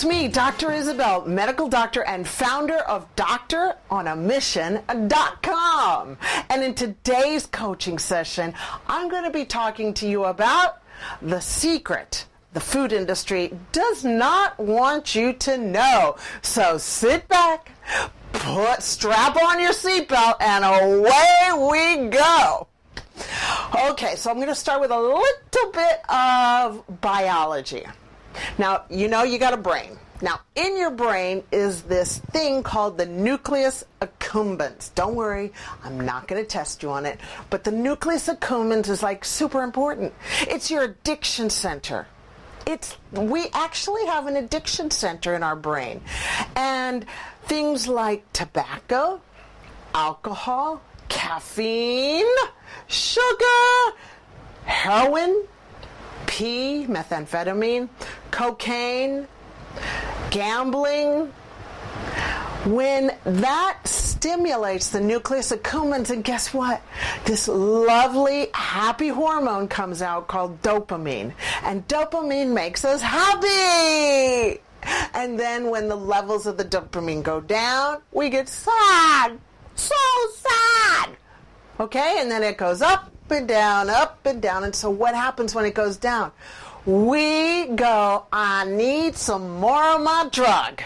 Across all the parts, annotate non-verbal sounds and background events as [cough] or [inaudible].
it's me, Dr. Isabel, medical doctor and founder of DoctorOnAMission.com. Uh, and in today's coaching session, I'm going to be talking to you about the secret the food industry does not want you to know. So sit back, put strap on your seatbelt, and away we go. Okay, so I'm going to start with a little bit of biology. Now, you know you got a brain. Now, in your brain is this thing called the nucleus accumbens. Don't worry, I'm not going to test you on it, but the nucleus accumbens is like super important. It's your addiction center. It's we actually have an addiction center in our brain. And things like tobacco, alcohol, caffeine, sugar, heroin, Methamphetamine, cocaine, gambling. When that stimulates the nucleus accumbens, and guess what? This lovely, happy hormone comes out called dopamine. And dopamine makes us happy. And then when the levels of the dopamine go down, we get sad. So sad. Okay? And then it goes up and down, up and down. And so what happens when it goes down? We go, I need some more of my drug.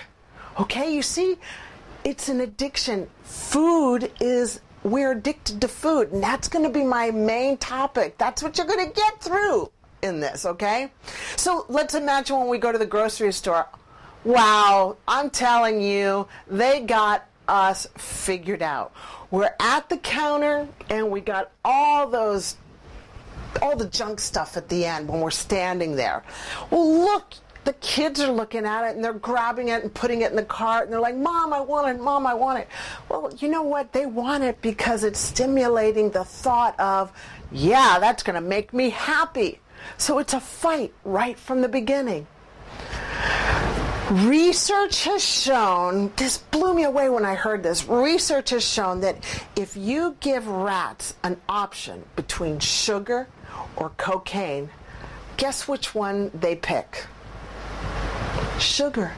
Okay, you see, it's an addiction. Food is, we're addicted to food. And that's going to be my main topic. That's what you're going to get through in this, okay? So let's imagine when we go to the grocery store. Wow, I'm telling you, they got us figured out. We're at the counter and we got all those all the junk stuff at the end when we're standing there. Well, look, the kids are looking at it and they're grabbing it and putting it in the cart and they're like, Mom, I want it, Mom, I want it. Well, you know what? They want it because it's stimulating the thought of, yeah, that's going to make me happy. So it's a fight right from the beginning. Research has shown, this blew me away when I heard this. Research has shown that if you give rats an option between sugar or cocaine, guess which one they pick? Sugar.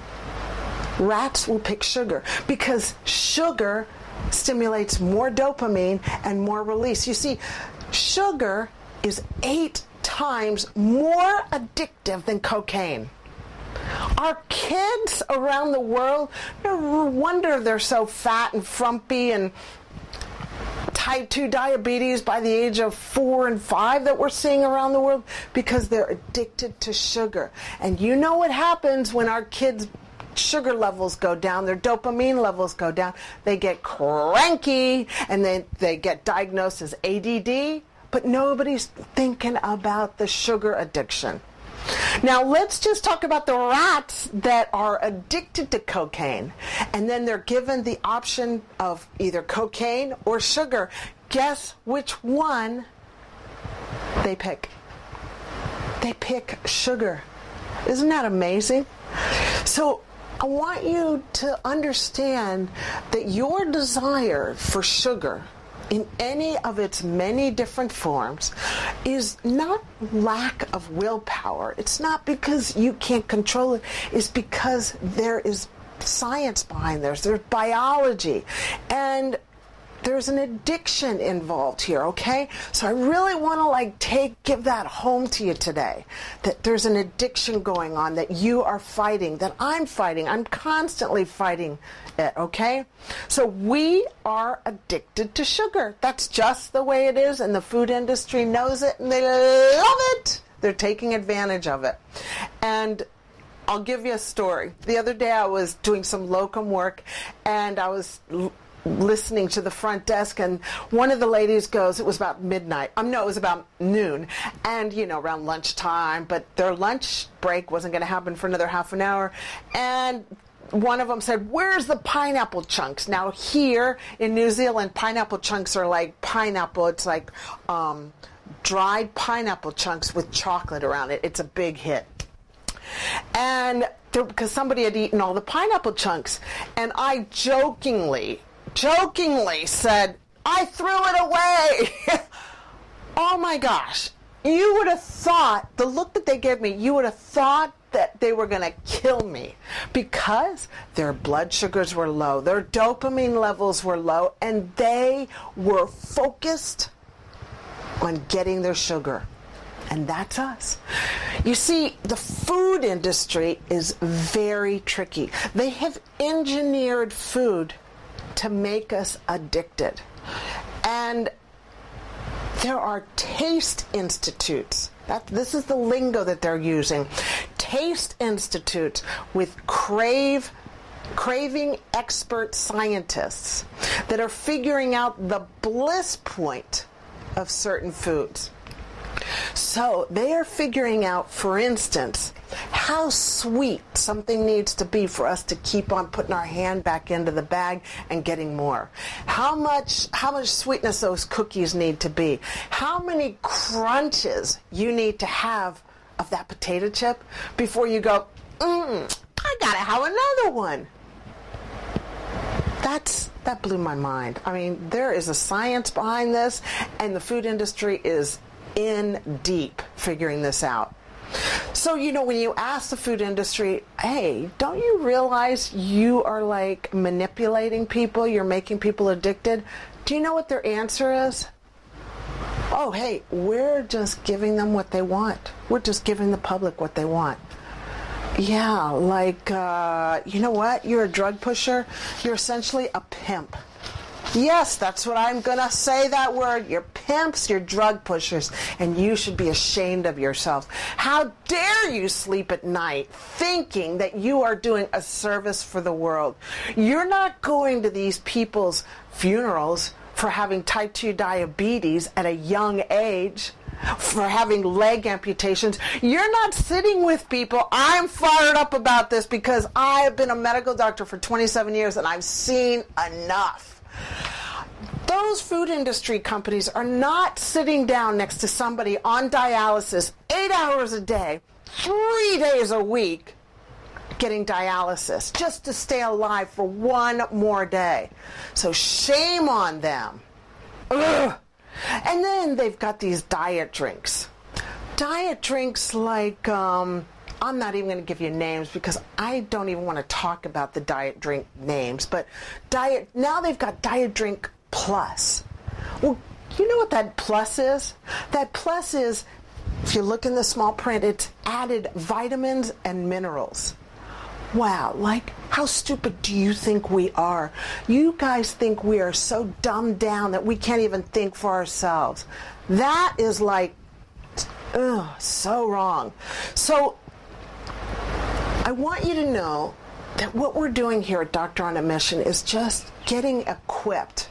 Rats will pick sugar because sugar stimulates more dopamine and more release. You see, sugar is eight times more addictive than cocaine. Our kids around the world, no wonder they're so fat and frumpy and type 2 diabetes by the age of four and five that we're seeing around the world because they're addicted to sugar. And you know what happens when our kids sugar levels go down, their dopamine levels go down, they get cranky and then they get diagnosed as ADD, but nobody's thinking about the sugar addiction. Now, let's just talk about the rats that are addicted to cocaine and then they're given the option of either cocaine or sugar. Guess which one they pick? They pick sugar. Isn't that amazing? So, I want you to understand that your desire for sugar in any of its many different forms is not lack of willpower. It's not because you can't control it. It's because there is science behind this. There's biology. And there's an addiction involved here, okay? So I really want to like take give that home to you today. That there's an addiction going on that you are fighting, that I'm fighting. I'm constantly fighting it, okay? So we are addicted to sugar. That's just the way it is and the food industry knows it and they love it. They're taking advantage of it. And I'll give you a story. The other day I was doing some locum work and I was listening to the front desk and one of the ladies goes it was about midnight um no it was about noon and you know around lunchtime but their lunch break wasn't going to happen for another half an hour and one of them said, Where's the pineapple chunks? Now, here in New Zealand, pineapple chunks are like pineapple. It's like um, dried pineapple chunks with chocolate around it. It's a big hit. And because somebody had eaten all the pineapple chunks. And I jokingly jokingly said, I threw it away. [laughs] oh my gosh. You would have thought, the look that they gave me, you would have thought that they were going to kill me because their blood sugars were low, their dopamine levels were low, and they were focused on getting their sugar. And that's us. You see, the food industry is very tricky. They have engineered food to make us addicted. And there are taste institutes. That, this is the lingo that they're using. Taste institutes with crave craving expert scientists that are figuring out the bliss point of certain foods. So they are figuring out, for instance, how sweet something needs to be for us to keep on putting our hand back into the bag and getting more. How much how much sweetness those cookies need to be. How many crunches you need to have of that potato chip before you go, mm, I gotta have another one. That's that blew my mind. I mean, there is a science behind this, and the food industry is in deep figuring this out. So, you know, when you ask the food industry, hey, don't you realize you are like manipulating people? You're making people addicted. Do you know what their answer is? Oh, hey, we're just giving them what they want. We're just giving the public what they want. Yeah, like, uh, you know what? You're a drug pusher. You're essentially a pimp. Yes, that's what I'm going to say that word. You're pimps, you're drug pushers, and you should be ashamed of yourselves. How dare you sleep at night thinking that you are doing a service for the world? You're not going to these people's funerals for having type 2 diabetes at a young age for having leg amputations. You're not sitting with people. I'm fired up about this because I have been a medical doctor for 27 years and I've seen enough. Those food industry companies are not sitting down next to somebody on dialysis eight hours a day, three days a week, getting dialysis just to stay alive for one more day. So shame on them. Ugh. And then they've got these diet drinks. Diet drinks like, um, I'm not even going to give you names because I don't even want to talk about the diet drink names, but diet, now they've got diet drink plus. Well, you know what that plus is? That plus is, if you look in the small print, it's added vitamins and minerals. Wow, like how stupid do you think we are? You guys think we are so dumbed down that we can't even think for ourselves. That is like, ugh, so wrong. So I want you to know that what we're doing here at Doctor on a Mission is just getting equipped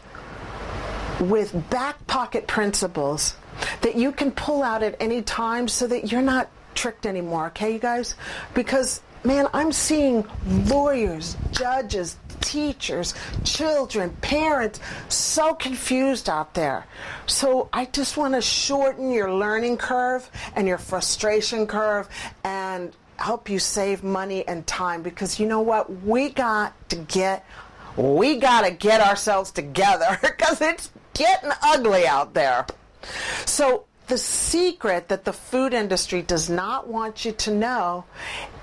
with back pocket principles that you can pull out at any time so that you're not tricked anymore, okay, you guys? Because, man, I'm seeing lawyers, judges, teachers, children, parents so confused out there. So I just want to shorten your learning curve and your frustration curve and help you save money and time because you know what? We got to get we got to get ourselves together [laughs] because it's getting ugly out there. So, the secret that the food industry does not want you to know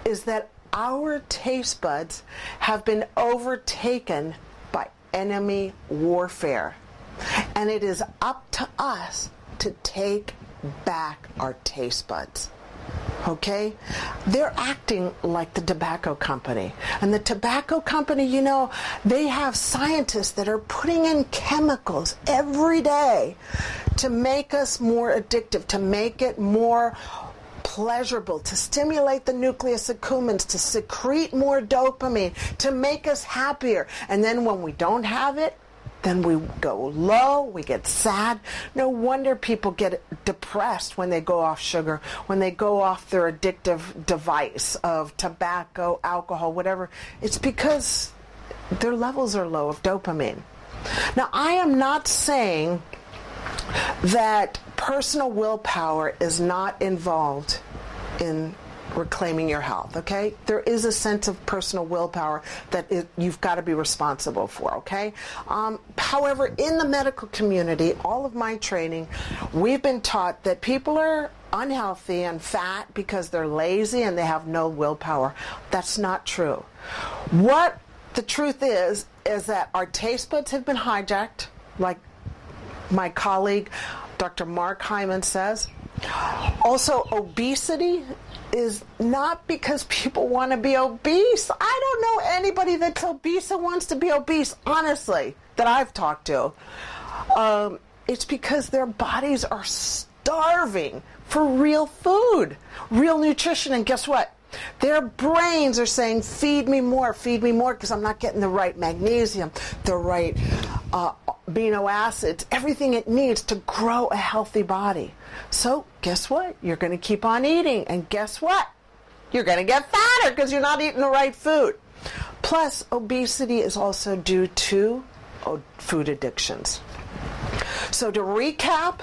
is that our taste buds have been overtaken by enemy warfare. And it is up to us to take back our taste buds okay? They're acting like the tobacco company. And the tobacco company, you know, they have scientists that are putting in chemicals every day to make us more addictive, to make it more pleasurable, to stimulate the nucleus accumbens, to secrete more dopamine, to make us happier. And then when we don't have it, then we go low, we get sad. No wonder people get depressed when they go off sugar, when they go off their addictive device of tobacco, alcohol, whatever. It's because their levels are low of dopamine. Now, I am not saying that personal willpower is not involved in reclaiming your health, okay? There is a sense of personal willpower that it, you've got to be responsible for, okay? Um, however, in the medical community, all of my training, we've been taught that people are unhealthy and fat because they're lazy and they have no willpower. That's not true. What the truth is, is that our taste buds have been hijacked, like my colleague Dr. Mark Hyman says. Also, obesity is not because people want to be obese. I don't know anybody that's obese that wants to be obese, honestly, that I've talked to. Um, it's because their bodies are starving for real food, real nutrition. And guess what? Their brains are saying, feed me more, feed me more, because I'm not getting the right magnesium, the right uh, amino acids, everything it needs to grow a healthy body. So, guess what? You're going to keep on eating. And guess what? You're going to get fatter because you're not eating the right food. Plus, obesity is also due to oh, food addictions. So, to recap,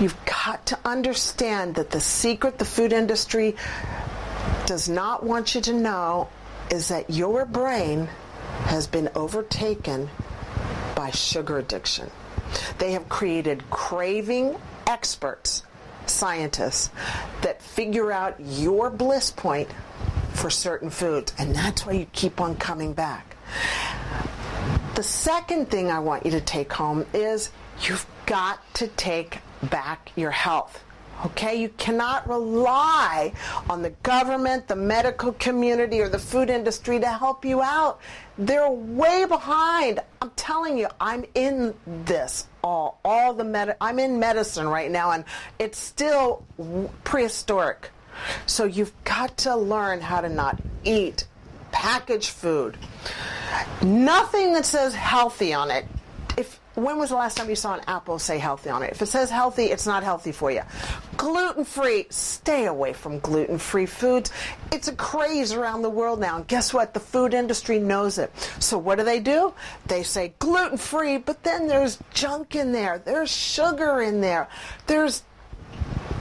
you've got to understand that the secret the food industry does not want you to know is that your brain has been overtaken by sugar addiction. They have created craving experts, scientists, that figure out your bliss point for certain foods, and that's why you keep on coming back. The second thing I want you to take home is you've got to take back your health. Okay, you cannot rely on the government, the medical community, or the food industry to help you out. They're way behind. I'm telling you, I'm in this all, all the med. I'm in medicine right now, and it's still prehistoric. So you've got to learn how to not eat packaged food. Nothing that says healthy on it when was the last time you saw an apple say healthy on it? If it says healthy, it's not healthy for you. Gluten free, stay away from gluten free foods. It's a craze around the world now. And guess what? The food industry knows it. So what do they do? They say gluten free, but then there's junk in there, there's sugar in there, there's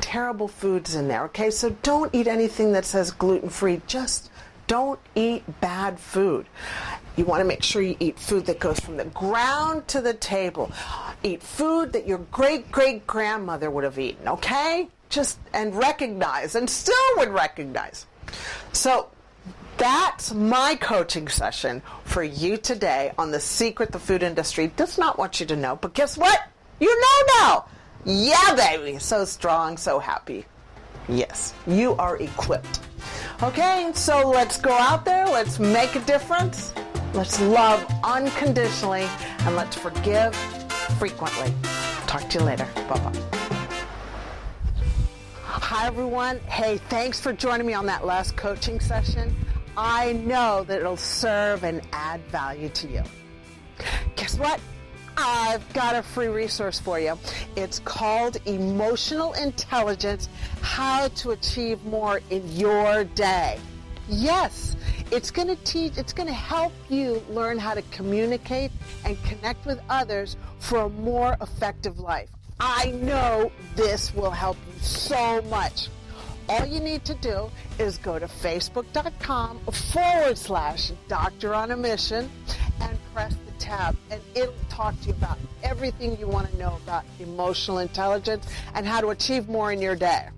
terrible foods in there. Okay, so don't eat anything that says gluten free. Just don't eat bad food. You want to make sure you eat food that goes from the ground to the table. Eat food that your great great grandmother would have eaten, okay? Just and recognize and still would recognize. So that's my coaching session for you today on the secret the food industry does not want you to know. But guess what? You know now. Yeah, baby. So strong, so happy. Yes, you are equipped. Okay, so let's go out there, let's make a difference, let's love unconditionally, and let's forgive frequently. Talk to you later. Bye bye. Hi, everyone. Hey, thanks for joining me on that last coaching session. I know that it'll serve and add value to you. Guess what? I've got a free resource for you. It's called Emotional Intelligence How to Achieve More in Your Day. Yes, it's going to teach, it's going to help you learn how to communicate and connect with others for a more effective life. I know this will help you so much. All you need to do is go to facebook.com forward slash doctor on a mission and press the tab and it'll talk to you about everything you want to know about emotional intelligence and how to achieve more in your day.